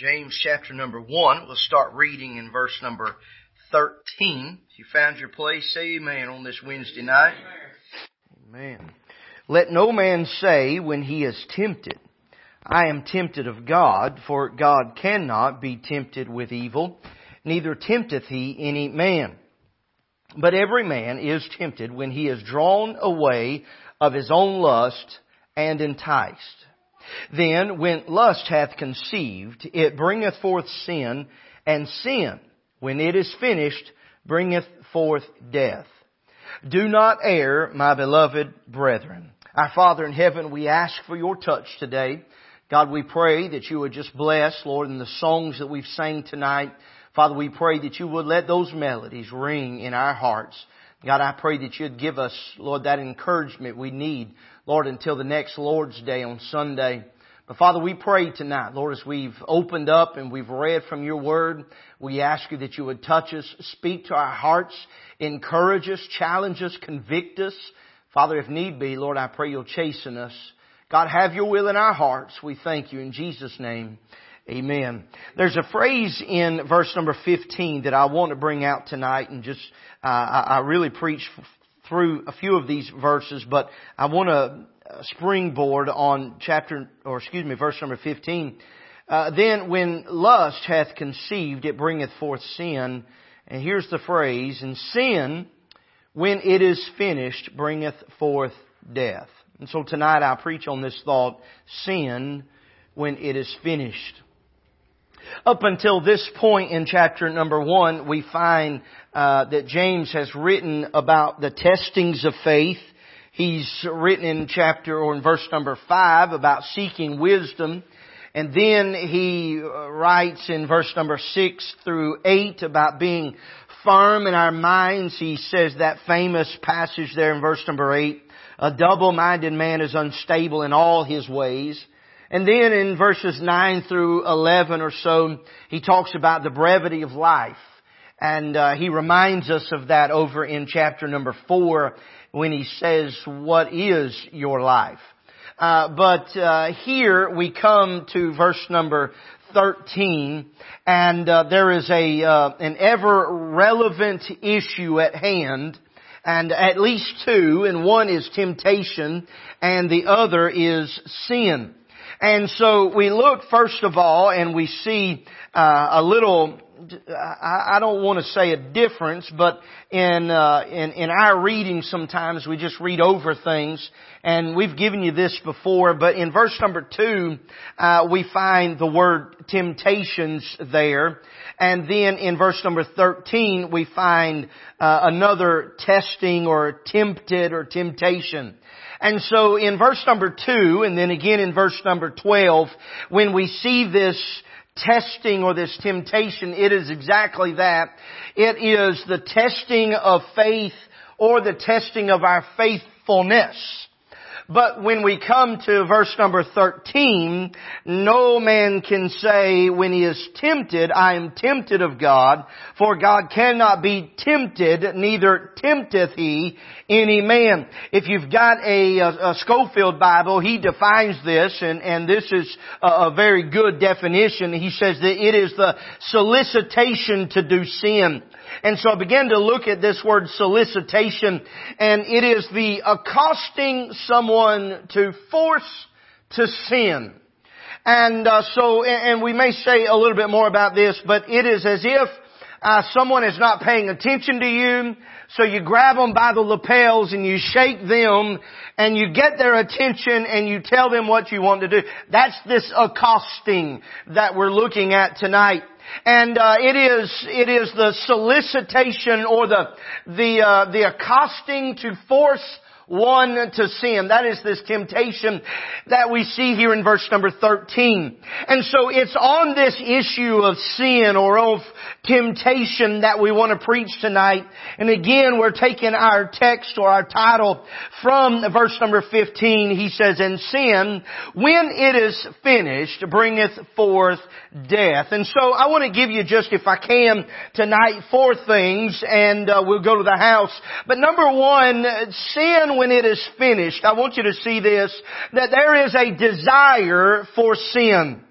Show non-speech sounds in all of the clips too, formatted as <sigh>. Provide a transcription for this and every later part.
James chapter number 1. We'll start reading in verse number 13. If you found your place, say amen on this Wednesday night. Amen. Let no man say when he is tempted, I am tempted of God, for God cannot be tempted with evil, neither tempteth he any man. But every man is tempted when he is drawn away of his own lust and enticed. Then when lust hath conceived, it bringeth forth sin, and sin, when it is finished, bringeth forth death. Do not err, my beloved brethren. Our Father in heaven, we ask for your touch today. God, we pray that you would just bless, Lord, in the songs that we've sang tonight. Father, we pray that you would let those melodies ring in our hearts. God, I pray that you'd give us, Lord, that encouragement we need, Lord, until the next Lord's Day on Sunday. But Father, we pray tonight, Lord, as we've opened up and we've read from your word, we ask you that you would touch us, speak to our hearts, encourage us, challenge us, convict us. Father, if need be, Lord, I pray you'll chasten us. God, have your will in our hearts. We thank you in Jesus' name. Amen. There's a phrase in verse number 15 that I want to bring out tonight and just, uh, I, really preach through a few of these verses, but I want to springboard on chapter, or excuse me, verse number 15. Uh, then when lust hath conceived, it bringeth forth sin. And here's the phrase, and sin, when it is finished, bringeth forth death. And so tonight I preach on this thought, sin, when it is finished. Up until this point in chapter number one, we find uh, that James has written about the testings of faith He's written in chapter or in verse number five about seeking wisdom. And then he uh, writes in verse number six through eight about being firm in our minds. He says that famous passage there in verse number eight, a double-minded man is unstable in all his ways. And then in verses 9 through 11 or so, he talks about the brevity of life. And uh, he reminds us of that over in chapter number 4 when he says, what is your life? Uh, but uh, here we come to verse number 13, and uh, there is a uh, an ever relevant issue at hand, and at least two, and one is temptation, and the other is sin. And so we look first of all, and we see uh, a little I, don't want to say a difference, but in, uh, in in our reading sometimes we just read over things, and we've given you this before. But in verse number two, uh, we find the word temptations there, and then in verse number thirteen we find uh, another testing or tempted or temptation. And so in verse number two, and then again in verse number twelve, when we see this testing or this temptation, it is exactly that. It is the testing of faith or the testing of our faithfulness. But when we come to verse number 13, no man can say when he is tempted, I am tempted of God, for God cannot be tempted, neither tempteth he any man. If you've got a, a, Scofield Bible, he defines this, and, and this is a, a very good definition. He says that it is the solicitation to do sin. And so I began to look at this word solicitation, and it is the accosting someone to force to sin. And uh, so, and we may say a little bit more about this, but it is as if uh, someone is not paying attention to you, so you grab them by the lapels and you shake them and you get their attention and you tell them what you want to do. That's this accosting that we're looking at tonight. And uh, it is it is the solicitation or the the uh, the accosting to force one to sin. That is this temptation that we see here in verse number 13. And so it's on this issue of sin or of temptation that we want to preach tonight. And again, we're taking our text or our title from verse number 15. He says, And sin, when it is finished, bringeth forth death. And so I want to give you just, if I can, tonight four things and uh, we'll go to the house. But number one, sin when it is finished, I want you to see this, that there is a desire for sin.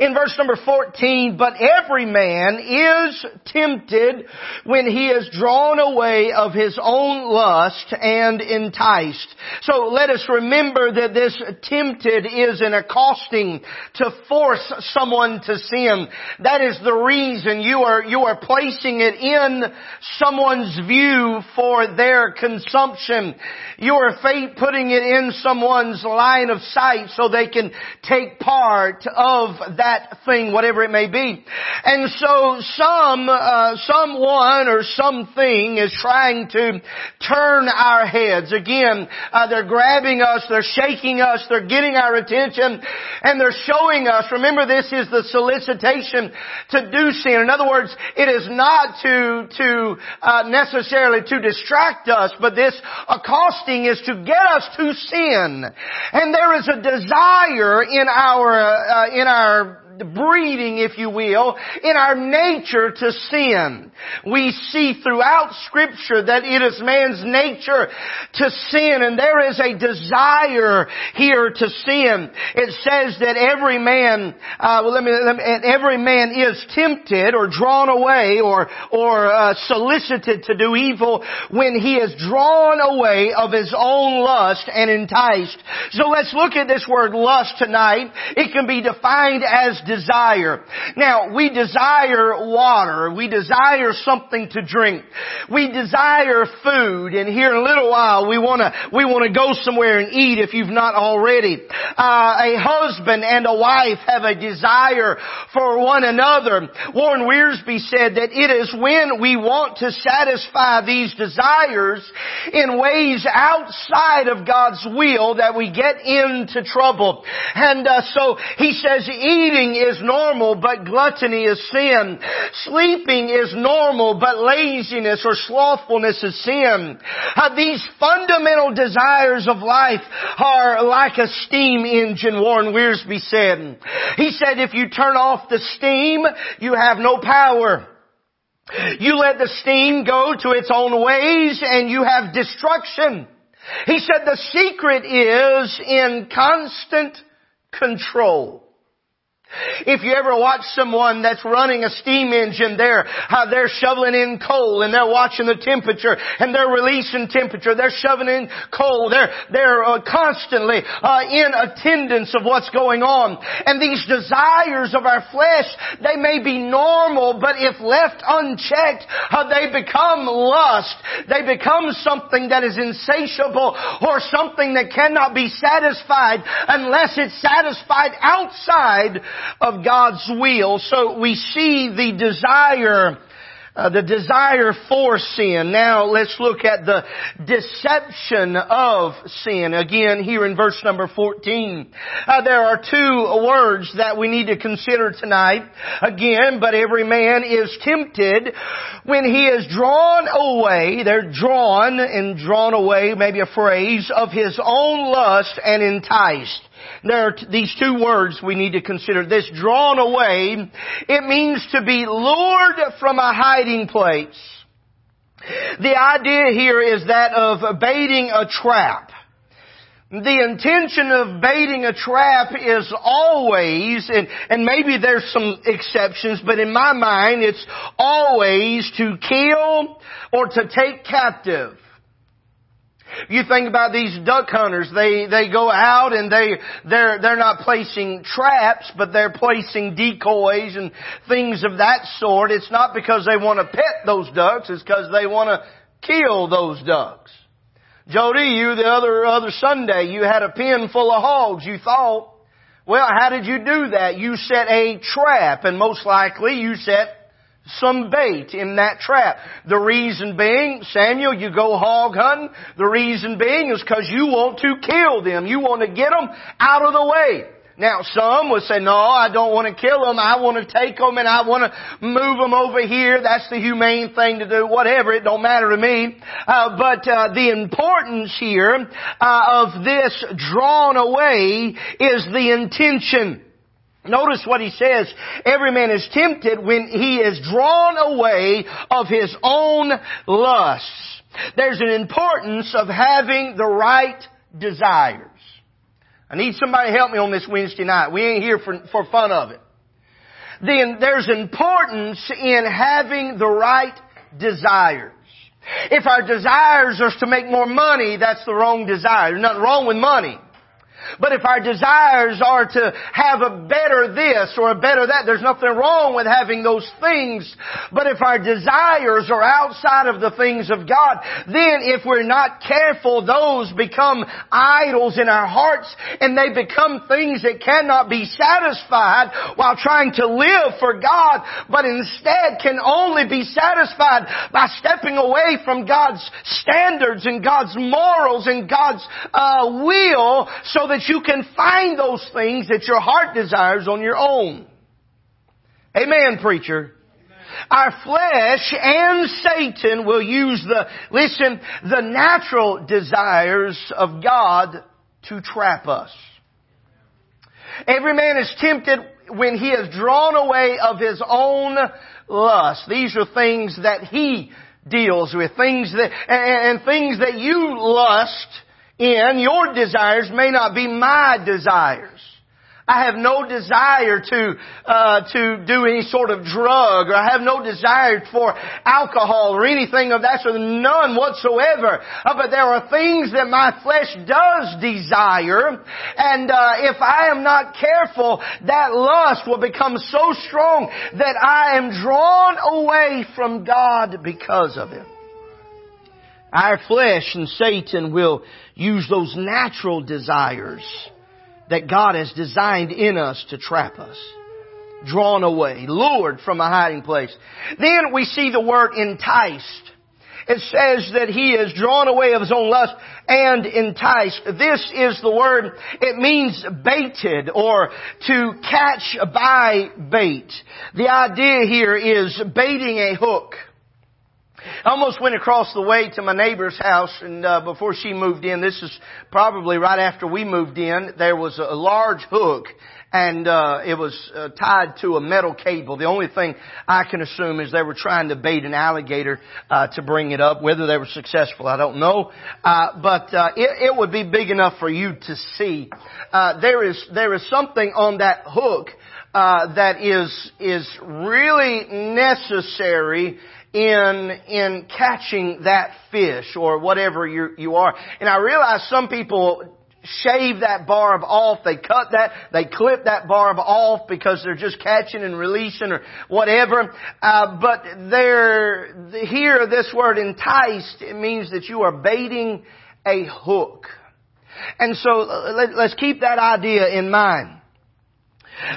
In verse number 14, but every man is tempted when he is drawn away of his own lust and enticed. So let us remember that this tempted is an accosting to force someone to sin. That is the reason you are, you are placing it in someone's view for their consumption. You are putting it in someone's line of sight so they can take part of that thing, whatever it may be. And so some, uh, someone or something is trying to turn our heads. Again, uh, they're grabbing us, they're shaking us, they're getting our attention, and they're showing us, remember this is the solicitation to do sin. In other words, it is not to, to, uh, necessarily to distract us, but this accosting is to get us to sin. And there is a desire in our, uh, in our are breeding, if you will, in our nature to sin. We see throughout scripture that it is man's nature to sin and there is a desire here to sin. It says that every man, uh, well let me, let me, every man is tempted or drawn away or, or uh, solicited to do evil when he is drawn away of his own lust and enticed. So let's look at this word lust tonight. It can be defined as desire. Now, we desire water. We desire something to drink. We desire food. And here in a little while, we want to we want to go somewhere and eat if you've not already. Uh, a husband and a wife have a desire for one another. Warren Wiersbe said that it is when we want to satisfy these desires in ways outside of God's will that we get into trouble. And uh, so he says eating is normal, but gluttony is sin. Sleeping is normal, but laziness or slothfulness is sin. Uh, these fundamental desires of life are like a steam engine, Warren Wiersbe said. He said if you turn off the steam, you have no power. You let the steam go to its own ways and you have destruction. He said the secret is in constant control. If you ever watch someone that's running a steam engine, they're, uh, they're shoveling in coal and they're watching the temperature and they're releasing temperature. They're shoving in coal. They're, they're uh, constantly uh, in attendance of what's going on. And these desires of our flesh, they may be normal, but if left unchecked, uh, they become lust. They become something that is insatiable or something that cannot be satisfied unless it's satisfied outside of God's will. So we see the desire uh, the desire for sin. Now let's look at the deception of sin. Again, here in verse number 14. Uh, there are two words that we need to consider tonight. Again, but every man is tempted when he is drawn away, they're drawn and drawn away, maybe a phrase, of his own lust and enticed. There are these two words we need to consider. This drawn away, it means to be lured from a hiding place. The idea here is that of baiting a trap. The intention of baiting a trap is always, and, and maybe there's some exceptions, but in my mind it's always to kill or to take captive. You think about these duck hunters, they, they go out and they, they're, they're not placing traps, but they're placing decoys and things of that sort. It's not because they want to pet those ducks, it's because they want to kill those ducks. Jody, you the other, other Sunday, you had a pen full of hogs, you thought. Well, how did you do that? You set a trap, and most likely you set some bait in that trap. The reason being, Samuel, you go hog hunting. The reason being is because you want to kill them. You want to get them out of the way. Now some would say, no, I don't want to kill them. I want to take them and I want to move them over here. That's the humane thing to do. Whatever. It don't matter to me. Uh, but uh, the importance here uh, of this drawn away is the intention. Notice what he says. Every man is tempted when he is drawn away of his own lusts. There's an importance of having the right desires. I need somebody to help me on this Wednesday night. We ain't here for, for fun of it. then there's importance in having the right desires. If our desires are to make more money, that's the wrong desire. There's nothing wrong with money. But if our desires are to have a better this or a better that, there's nothing wrong with having those things. But if our desires are outside of the things of God, then if we're not careful, those become idols in our hearts and they become things that cannot be satisfied while trying to live for God, but instead can only be satisfied by stepping away from God's standards and God's morals and God's uh, will so that you can find those things that your heart desires on your own. Amen, preacher. Our flesh and Satan will use the, listen, the natural desires of God to trap us. Every man is tempted when he is drawn away of his own lust. These are things that he deals with, things that, and things that you lust in your desires may not be my desires. I have no desire to uh, to do any sort of drug, or I have no desire for alcohol or anything of that sort. None whatsoever. Uh, but there are things that my flesh does desire, and uh, if I am not careful, that lust will become so strong that I am drawn away from God because of it. Our flesh and Satan will use those natural desires that God has designed in us to trap us. Drawn away, lured from a hiding place. Then we see the word enticed. It says that he is drawn away of his own lust and enticed. This is the word, it means baited or to catch by bait. The idea here is baiting a hook. I almost went across the way to my neighbor's house, and uh, before she moved in, this is probably right after we moved in. There was a large hook, and uh, it was uh, tied to a metal cable. The only thing I can assume is they were trying to bait an alligator uh, to bring it up. Whether they were successful, I don't know. Uh, but uh, it, it would be big enough for you to see. Uh, there is there is something on that hook uh, that is is really necessary in in catching that fish or whatever you you are. And I realize some people shave that barb off, they cut that, they clip that barb off because they're just catching and releasing or whatever. Uh, but there, here, this word enticed, it means that you are baiting a hook. And so let, let's keep that idea in mind.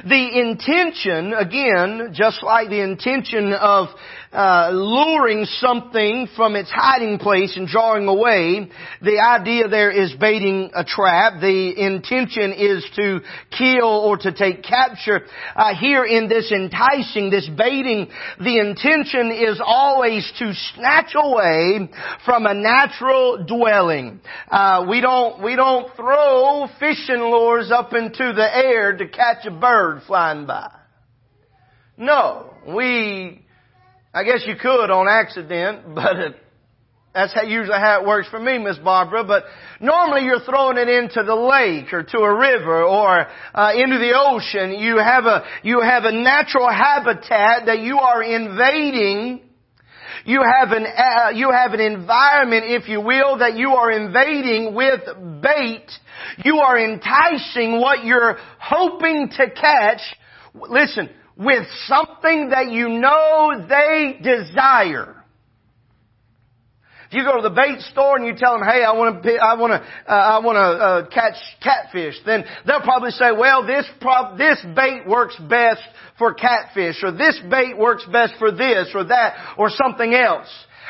The intention, again, just like the intention of uh, luring something from its hiding place and drawing away. The idea there is baiting a trap. The intention is to kill or to take capture. Uh, here in this enticing, this baiting, the intention is always to snatch away from a natural dwelling. Uh, we don't we don't throw fishing lures up into the air to catch a bird flying by. No, we I guess you could on accident, <laughs> but that's how, usually how it works for me, Miss Barbara. But normally you're throwing it into the lake or to a river or uh, into the ocean. You have a you have a natural habitat that you are invading. You have an uh, you have an environment, if you will, that you are invading with bait. You are enticing what you're hoping to catch. Listen, with something that you know they desire. If you go to the bait store and you tell them, "Hey, I want to, I want to, uh, I want to uh, catch catfish," then they'll probably say, "Well, this prob- this bait works best for catfish, or this bait works best for this, or that, or something else."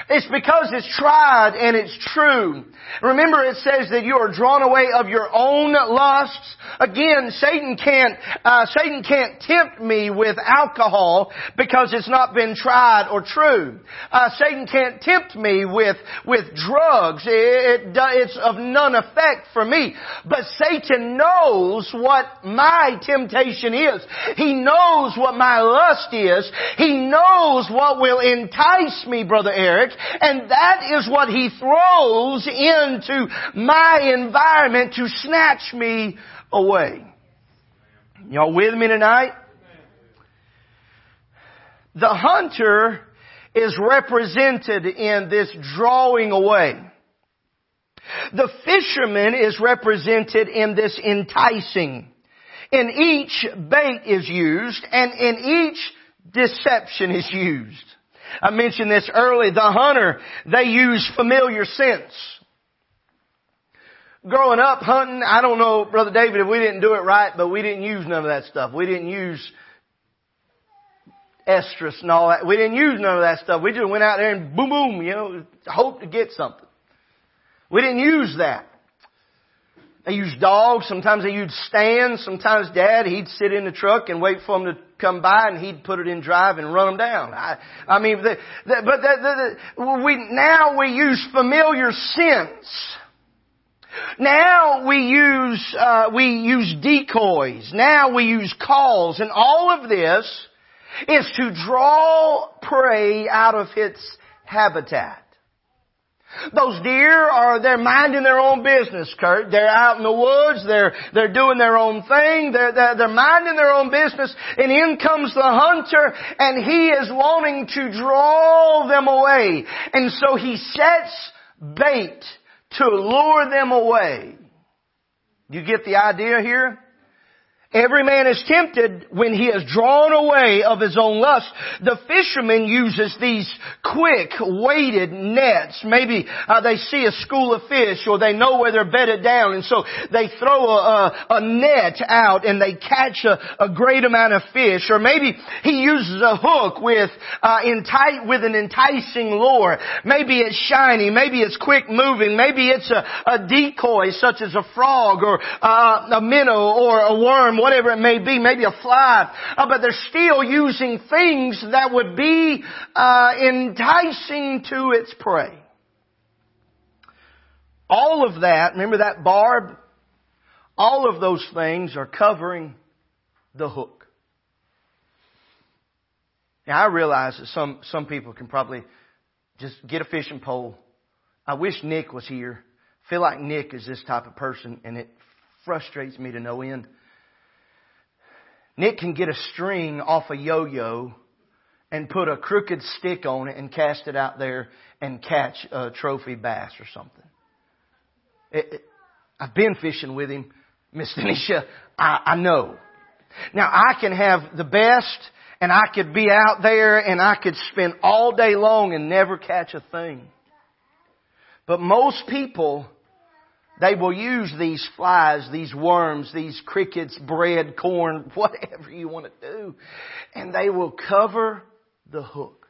It's because it's tried and it's true. Remember it says that you are drawn away of your own lusts. Again, Satan can't, uh, Satan can't tempt me with alcohol because it's not been tried or true. Uh, Satan can't tempt me with, with drugs. It, it, it's of none effect for me. But Satan knows what my temptation is. He knows what my lust is. He knows what will entice me, Brother Eric. And that is what he throws into my environment to snatch me away. Y'all with me tonight? The hunter is represented in this drawing away. The fisherman is represented in this enticing. In each bait is used and in each deception is used. I mentioned this early. The hunter, they use familiar scents. Growing up hunting, I don't know, Brother David, if we didn't do it right, but we didn't use none of that stuff. We didn't use estrus and all that. We didn't use none of that stuff. We just went out there and boom, boom, you know, hope to get something. We didn't use that. They used dogs. Sometimes they used stands. Sometimes dad, he'd sit in the truck and wait for them to come by and he'd put it in drive and run them down. I, I mean, the, the, but the, the, we, now we use familiar scents. Now we use, uh, we use decoys. Now we use calls and all of this is to draw prey out of its habitat. Those deer are, they're minding their own business, Kurt. They're out in the woods, they're, they're doing their own thing, they're, they're, they're minding their own business, and in comes the hunter, and he is wanting to draw them away. And so he sets bait to lure them away. You get the idea here? Every man is tempted when he is drawn away of his own lust. The fisherman uses these quick, weighted nets. Maybe uh, they see a school of fish or they know where they're bedded down and so they throw a, a, a net out and they catch a, a, great amount of fish. Or maybe he uses a hook with, uh, enti- with an enticing lure. Maybe it's shiny. Maybe it's quick moving. Maybe it's a, a decoy such as a frog or uh, a minnow or a worm whatever it may be, maybe a fly, uh, but they're still using things that would be uh, enticing to its prey. All of that, remember that barb? All of those things are covering the hook. Now I realize that some, some people can probably just get a fishing pole. I wish Nick was here. I feel like Nick is this type of person and it frustrates me to no end. Nick can get a string off a yo-yo and put a crooked stick on it and cast it out there and catch a trophy bass or something. It, it, I've been fishing with him, <laughs> Miss Tanisha. I, I know. Now I can have the best and I could be out there and I could spend all day long and never catch a thing. But most people they will use these flies, these worms, these crickets, bread, corn, <laughs> whatever you want to do, and they will cover the hook.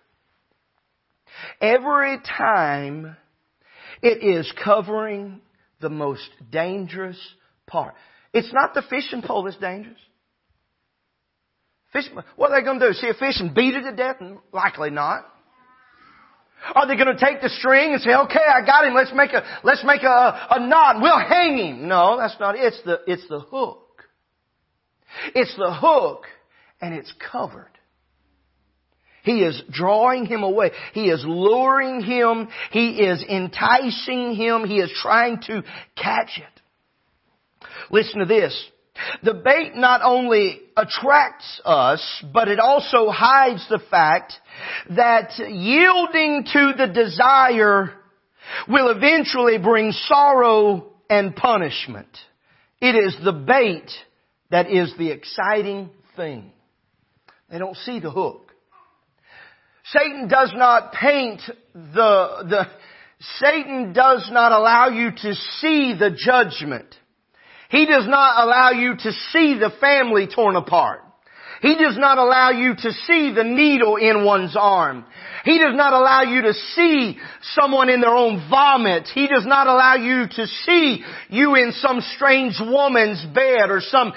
Every time it is covering the most dangerous part. It's not the fishing pole that's dangerous. Fish, what are they going to do? See a fish and beat it to death? Likely not. Are they going to take the string and say, okay, I got him, let's make a, let's make a, a knot, we'll hang him. No, that's not it. It's the, it's the hook. It's the hook and it's covered. He is drawing him away. He is luring him. He is enticing him. He is trying to catch it. Listen to this. The bait not only attracts us, but it also hides the fact that yielding to the desire will eventually bring sorrow and punishment. It is the bait that is the exciting thing. They don't see the hook. Satan does not paint the, the, Satan does not allow you to see the judgment. He does not allow you to see the family torn apart. He does not allow you to see the needle in one's arm. He does not allow you to see someone in their own vomit. He does not allow you to see you in some strange woman's bed or some,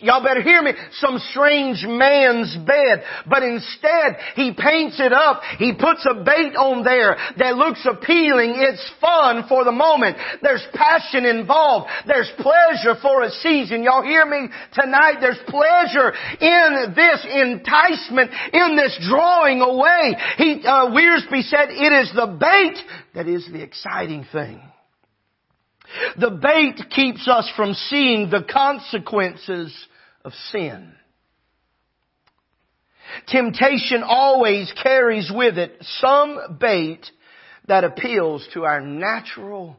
y'all better hear me, some strange man's bed. But instead, He paints it up. He puts a bait on there that looks appealing. It's fun for the moment. There's passion involved. There's pleasure for a season. Y'all hear me tonight? There's pleasure in this enticement, in this drawing away. He, uh, Wiersbe said, it is the bait that is the exciting thing. The bait keeps us from seeing the consequences of sin. Temptation always carries with it some bait that appeals to our natural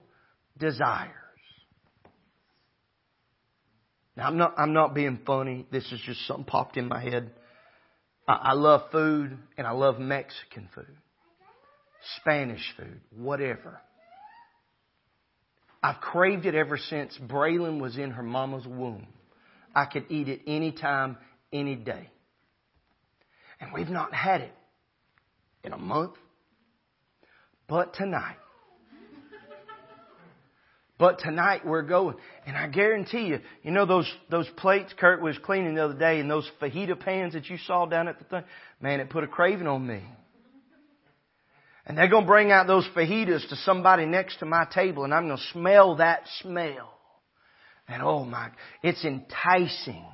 desires. Now I'm not, I'm not being funny. This is just something popped in my head. I, I love food and I love Mexican food. Spanish food, whatever. I've craved it ever since Braylon was in her mama's womb. I could eat it anytime, any day. And we've not had it in a month. But tonight, but tonight we're going. And I guarantee you, you know those, those plates Kurt was cleaning the other day and those fajita pans that you saw down at the thing? Man, it put a craving on me. And they're going to bring out those fajitas to somebody next to my table and I'm going to smell that smell. And oh my, it's enticing.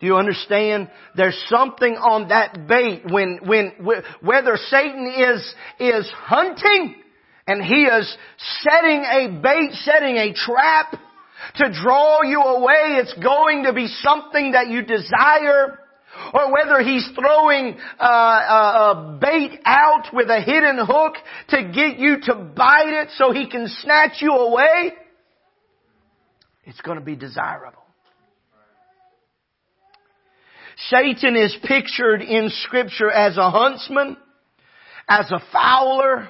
Do you understand? There's something on that bait when, when, whether Satan is, is hunting and he is setting a bait, setting a trap to draw you away. It's going to be something that you desire or whether he's throwing uh, a, a bait out with a hidden hook to get you to bite it so he can snatch you away, it's going to be desirable. Satan is pictured in scripture as a huntsman, as a fowler,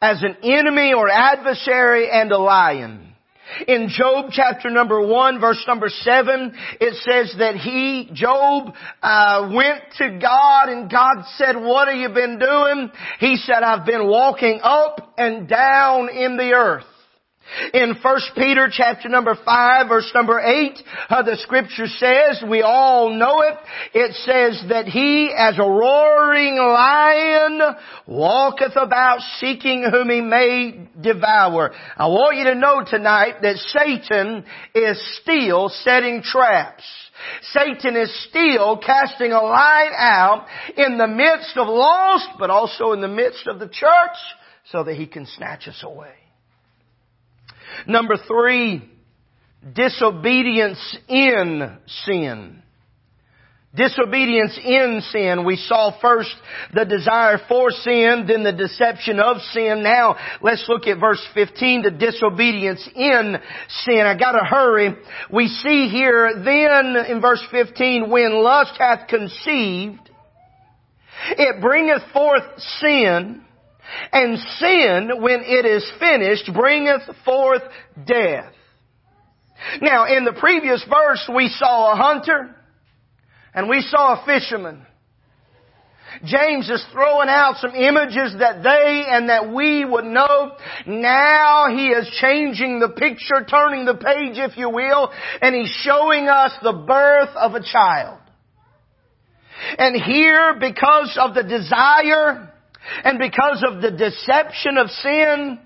as an enemy or adversary and a lion. In Job chapter number one, verse number seven, it says that he, Job, uh, went to God and God said, what have you been doing? He said, I've been walking up and down in the earth. In 1 Peter chapter number 5 verse number 8, uh, the scripture says, we all know it, it says that he as a roaring lion walketh about seeking whom he may devour. I want you to know tonight that Satan is still setting traps. Satan is still casting a line out in the midst of lost, but also in the midst of the church so that he can snatch us away. Number three, disobedience in sin. Disobedience in sin. We saw first the desire for sin, then the deception of sin. Now, let's look at verse 15, the disobedience in sin. I gotta hurry. We see here then in verse 15, when lust hath conceived, it bringeth forth sin, and sin, when it is finished, bringeth forth death. Now, in the previous verse, we saw a hunter and we saw a fisherman. James is throwing out some images that they and that we would know. Now he is changing the picture, turning the page, if you will, and he's showing us the birth of a child. And here, because of the desire and because of the deception of sin,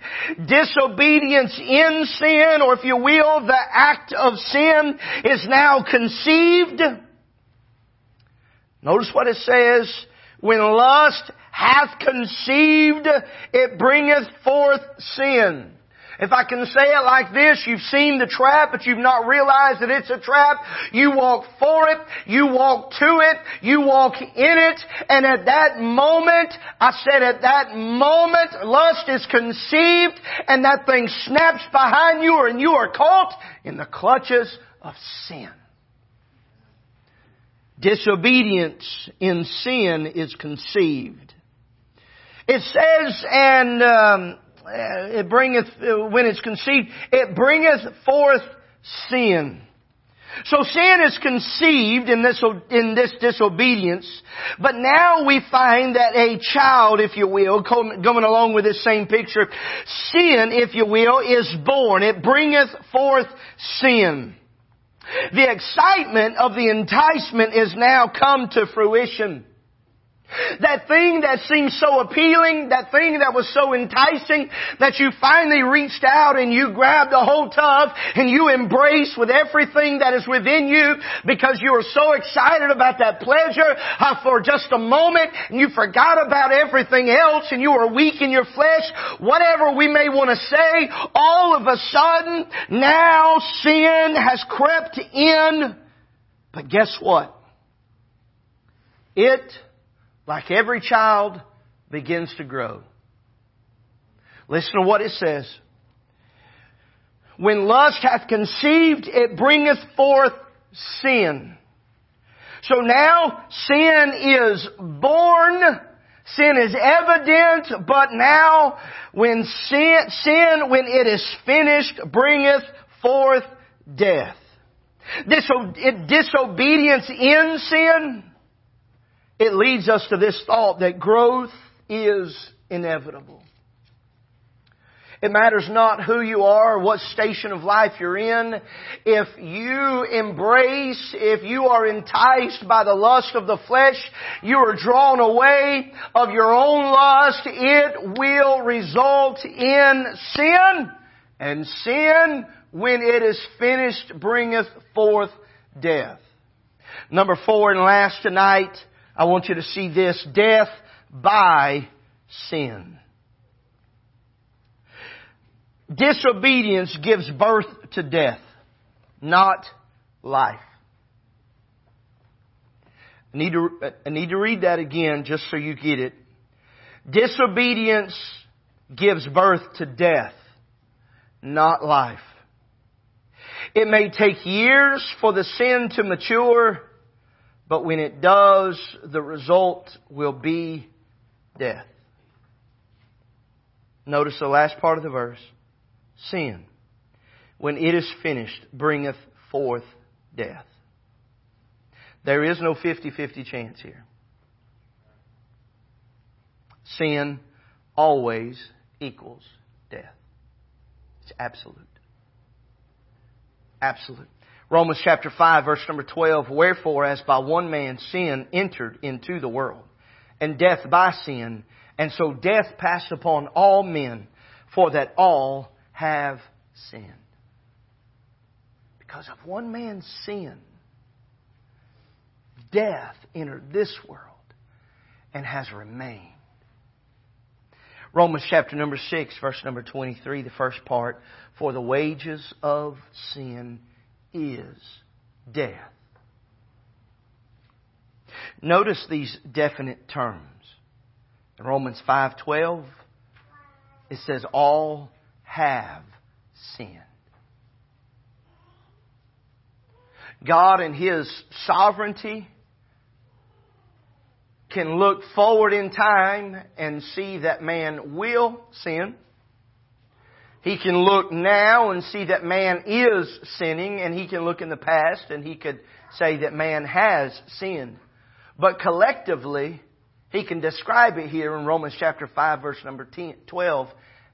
disobedience in sin, or if you will, the act of sin is now conceived. Notice what it says, when lust hath conceived, it bringeth forth sin. If I can say it like this, you've seen the trap, but you've not realized that it's a trap. You walk for it, you walk to it, you walk in it, and at that moment, I said at that moment, lust is conceived, and that thing snaps behind you, and you are caught in the clutches of sin. Disobedience in sin is conceived. It says, and um, it bringeth, uh, when it's conceived, it bringeth forth sin. So sin is conceived in this, in this disobedience, but now we find that a child, if you will, going along with this same picture, sin, if you will, is born. It bringeth forth sin. The excitement of the enticement is now come to fruition. That thing that seemed so appealing, that thing that was so enticing, that you finally reached out and you grabbed a hold of and you embrace with everything that is within you because you were so excited about that pleasure uh, for just a moment and you forgot about everything else and you were weak in your flesh, whatever we may want to say, all of a sudden now sin has crept in. But guess what? it, like every child, begins to grow. Listen to what it says. When lust hath conceived, it bringeth forth sin. So now sin is born, sin is evident, but now when sin, sin when it is finished, bringeth forth death. Diso- disobedience in sin, it leads us to this thought that growth is inevitable. It matters not who you are, what station of life you're in. If you embrace, if you are enticed by the lust of the flesh, you are drawn away of your own lust, it will result in sin. And sin, when it is finished, bringeth forth death. Number four and last tonight, I want you to see this. Death by sin. Disobedience gives birth to death, not life. I need to, I need to read that again just so you get it. Disobedience gives birth to death, not life. It may take years for the sin to mature, but when it does, the result will be death. Notice the last part of the verse sin, when it is finished, bringeth forth death. There is no 50-50 chance here. Sin always equals death. It's absolute. Absolute. Romans chapter 5 verse number 12, Wherefore as by one man sin entered into the world, and death by sin, and so death passed upon all men, for that all have sinned. Because of one man's sin, death entered this world and has remained. Romans chapter number 6, verse number 23, the first part. For the wages of sin is death. Notice these definite terms. In Romans 5:12 it says all have sinned. God in His sovereignty can look forward in time and see that man will sin. He can look now and see that man is sinning, and he can look in the past and he could say that man has sinned. But collectively, he can describe it here in Romans chapter 5 verse number 10, 12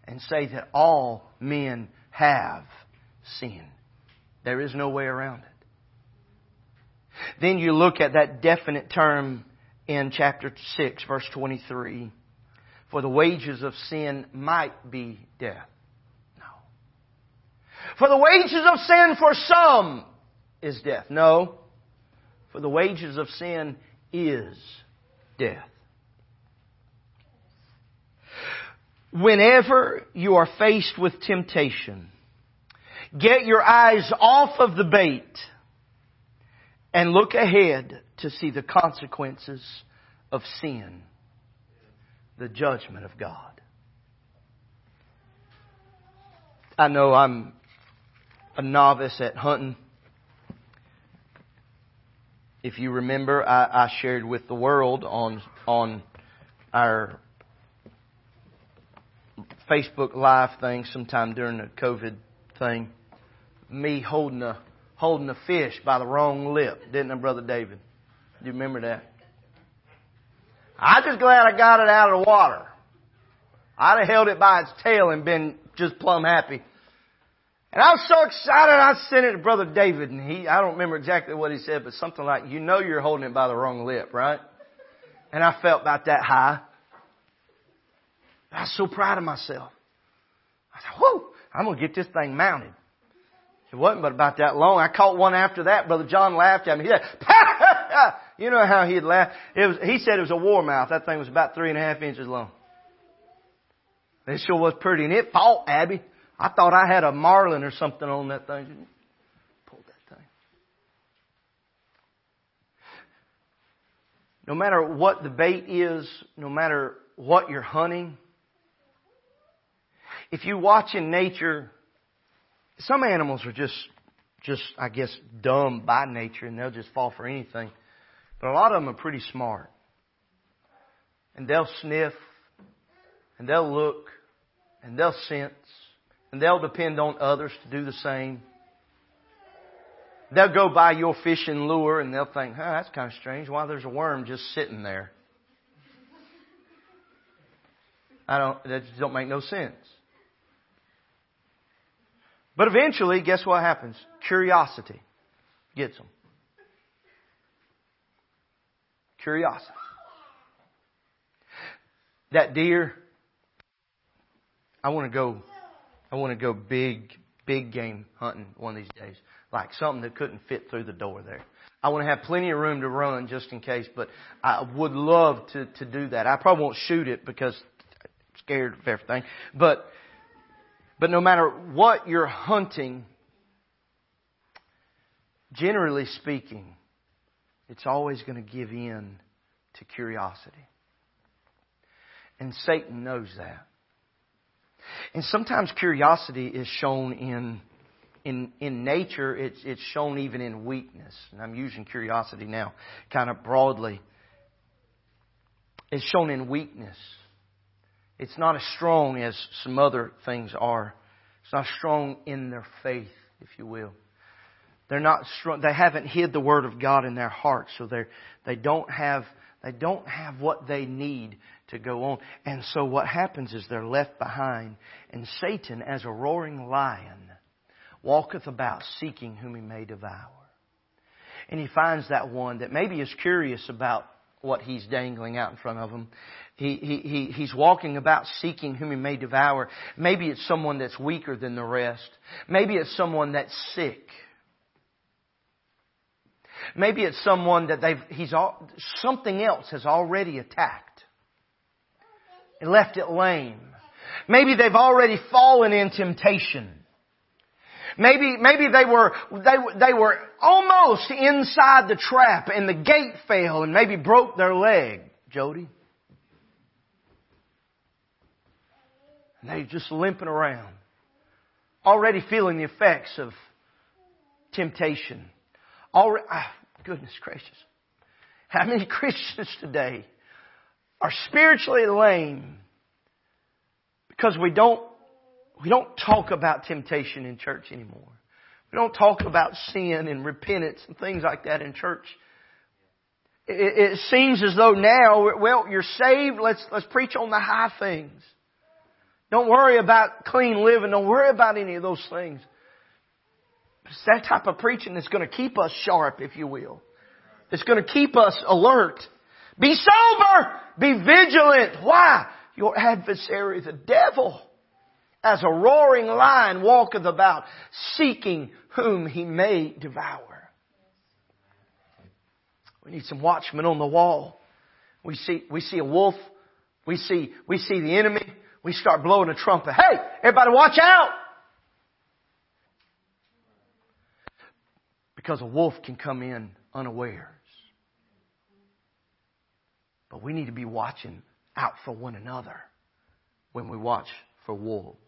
and say that all men have sinned. There is no way around it. Then you look at that definite term in chapter 6, verse 23. For the wages of sin might be death. For the wages of sin for some is death. No. For the wages of sin is death. Whenever you are faced with temptation, get your eyes off of the bait and look ahead to see the consequences of sin, the judgment of God. I know I'm a novice at hunting. If you remember, I, I shared with the world on on our Facebook Live thing sometime during the COVID thing. Me holding a holding a fish by the wrong lip, didn't I, Brother David? Do you remember that? I'm just glad I got it out of the water. I'd have held it by its tail and been just plumb happy. And I was so excited I sent it to Brother David and he, I don't remember exactly what he said, but something like, you know you're holding it by the wrong lip, right? And I felt about that high. I was so proud of myself. I said, whoo, I'm going to get this thing mounted. It wasn't but about that long. I caught one after that. Brother John laughed at me. He said, <laughs> you know how he'd laugh. It was, he said it was a warmouth. That thing was about three and a half inches long. It sure was pretty. And it fought, Abby. I thought I had a marlin or something on that thing. Pulled that thing. no matter what the bait is, no matter what you're hunting, if you watch in nature, some animals are just, just, I guess, dumb by nature and they'll just fall for anything. But a lot of them are pretty smart. And they'll sniff, and they'll look, and they'll sense, and they'll depend on others to do the same. They'll go by your fishing lure and they'll think, huh, that's kind of strange. Why there's a worm just sitting there? I don't, that just don't make no sense. But eventually, guess what happens? Curiosity gets them. Curiosity. That deer, I want to go, I want to go big, big game hunting one of these days like something that couldn't fit through the door there. I want to have plenty of room to run just in case, but I would love to, to do that. I probably won't shoot it because I'm scared of everything. But, but no matter what you're hunting, generally speaking, it's always going to give in to curiosity. And Satan knows that. And sometimes curiosity is shown in in, in nature, it's, it's shown even in weakness. And I'm using curiosity now kind of broadly. It's shown in weakness. It's not as strong as some other things are. It's not strong in their faith, if you will. They're not strong. They haven't hid the word of God in their hearts, so they they don't have they don't have what they need to go on. And so what happens is they're left behind, and Satan, as a roaring lion, walketh about seeking whom he may devour. And he finds that one that maybe is curious about what he's dangling out in front of him. He, he, he, he's walking about seeking whom he may devour. Maybe it's someone that's weaker than the rest. Maybe it's someone that's sick. Maybe it's someone that they've, he's all, something else has already attacked and left it lame. Maybe they've already fallen in temptation. Maybe, maybe they were, they, they were almost inside the trap and the gate fell and maybe broke their leg, Jody. And they're just limping around. Already feeling the effects of temptation. Already, ah, goodness gracious. How many <laughs> Christians today are spiritually lame because we don't we don't talk about temptation in church anymore. We don't talk about sin and repentance and things like that in church. It, it seems as though now, well, you're saved, let's, let's preach on the high things. Don't worry about clean living. Don't worry about any of those things. It's that type of preaching that's going to keep us sharp, if you will. It's going to keep us alert. Be sober! Be vigilant! Why? Your adversary, the devil, as a roaring lion walketh about, seeking whom he may devour. We need some watchmen on the wall. We see, we see a wolf. We see, we see the enemy. We start blowing a trumpet. Hey, everybody watch out! Because a wolf can come in unawares. But we need to be watching out for one another when we watch for wolves.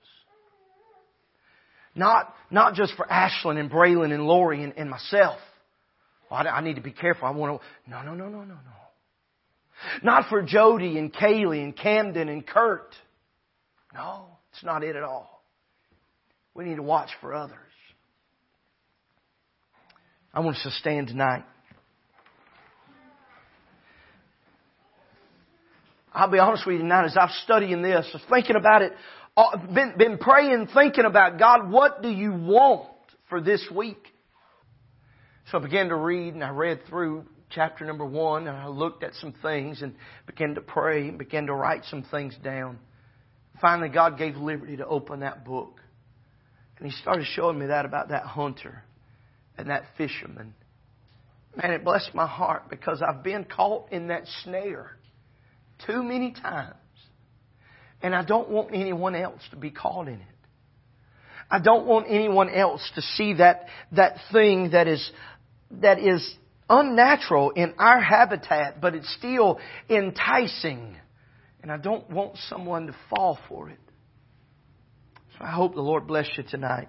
Not, not just for Ashlyn and Braylon and Lori and, and myself. Oh, I, I, need to be careful. I want to. No, no, no, no, no, no. Not for Jody and Kaylee and Camden and Kurt. No, it's not it at all. We need to watch for others. I want us to stand tonight. I'll be honest with you tonight as I'm studying this, thinking about it uh, been, been praying, thinking about God, what do you want for this week? So I began to read and I read through chapter number one and I looked at some things and began to pray and began to write some things down. Finally, God gave liberty to open that book. And He started showing me that about that hunter and that fisherman. Man, it blessed my heart because I've been caught in that snare too many times. And I don't want anyone else to be caught in it. I don't want anyone else to see that, that thing that is, that is unnatural in our habitat, but it's still enticing. And I don't want someone to fall for it. So I hope the Lord bless you tonight.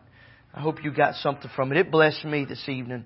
I hope you got something from it. It blessed me this evening.